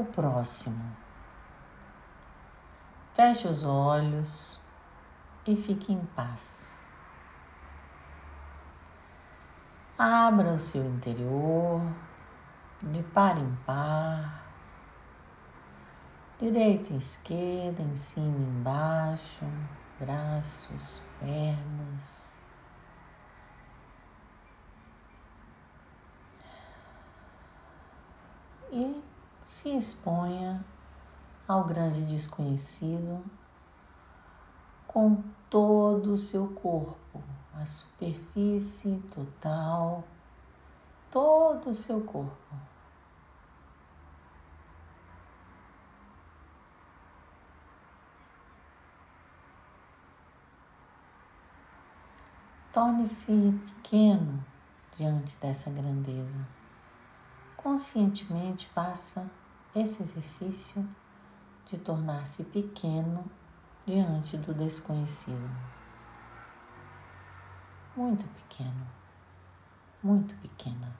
o próximo. Feche os olhos e fique em paz. Abra o seu interior de par em par, direita e esquerda, em cima e embaixo, braços, pernas. E se exponha ao grande desconhecido com todo o seu corpo, a superfície total, todo o seu corpo. Torne-se pequeno diante dessa grandeza. Conscientemente faça esse exercício de tornar-se pequeno diante do desconhecido. Muito pequeno, muito pequena.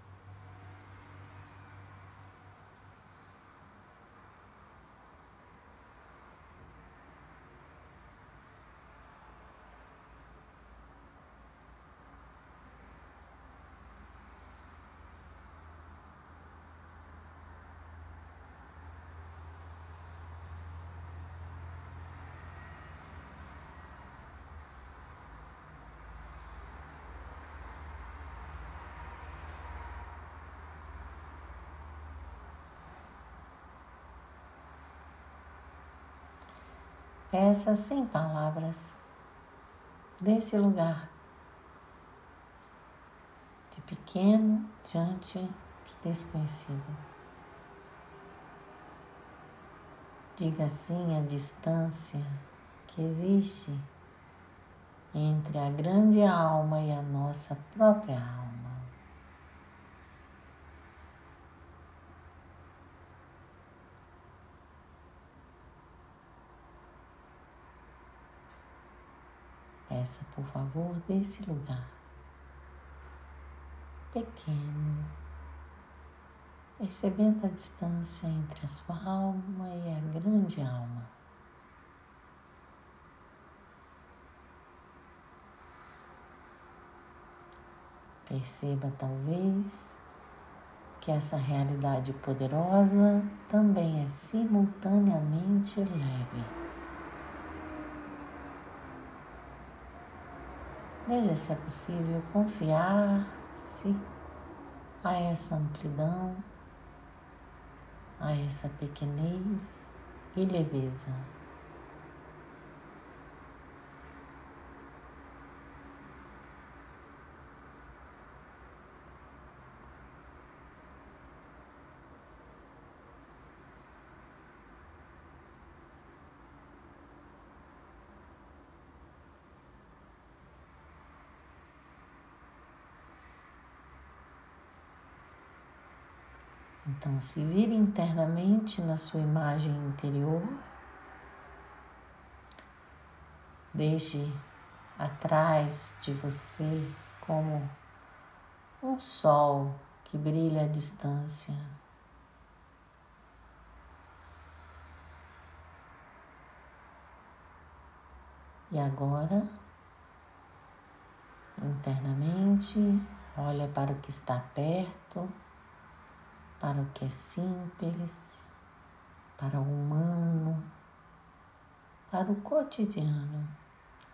Peça sem palavras desse lugar de pequeno diante do desconhecido. Diga sim a distância que existe entre a grande alma e a nossa própria alma. Peça, por favor, desse lugar pequeno, percebendo a distância entre a sua alma e a grande alma. Perceba, talvez, que essa realidade poderosa também é simultaneamente leve. Veja se é possível confiar-se a essa amplidão, a essa pequenez e leveza. Então, se vire internamente na sua imagem interior. Deixe atrás de você como um sol que brilha à distância. E agora, internamente, olha para o que está perto para o que é simples, para o humano, para o cotidiano,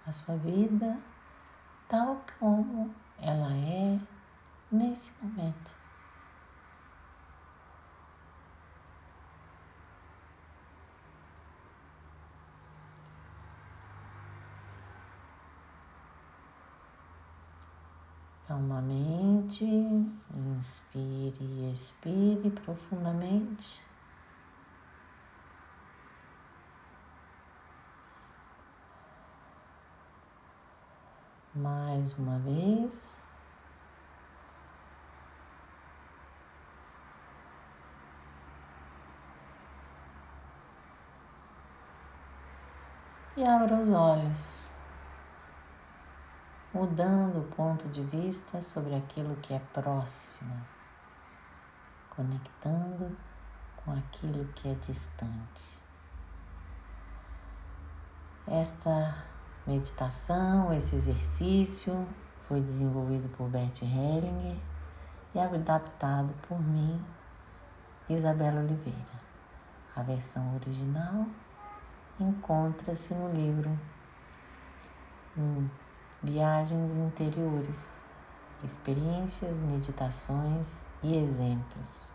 a sua vida tal como ela é nesse momento. Calmamente, inspire e expire profundamente. Mais uma vez. E abra os olhos mudando o ponto de vista sobre aquilo que é próximo, conectando com aquilo que é distante. Esta meditação, esse exercício foi desenvolvido por Bert Hellinger e adaptado por mim, Isabela Oliveira. A versão original encontra-se no livro Viagens Interiores, Experiências, Meditações e Exemplos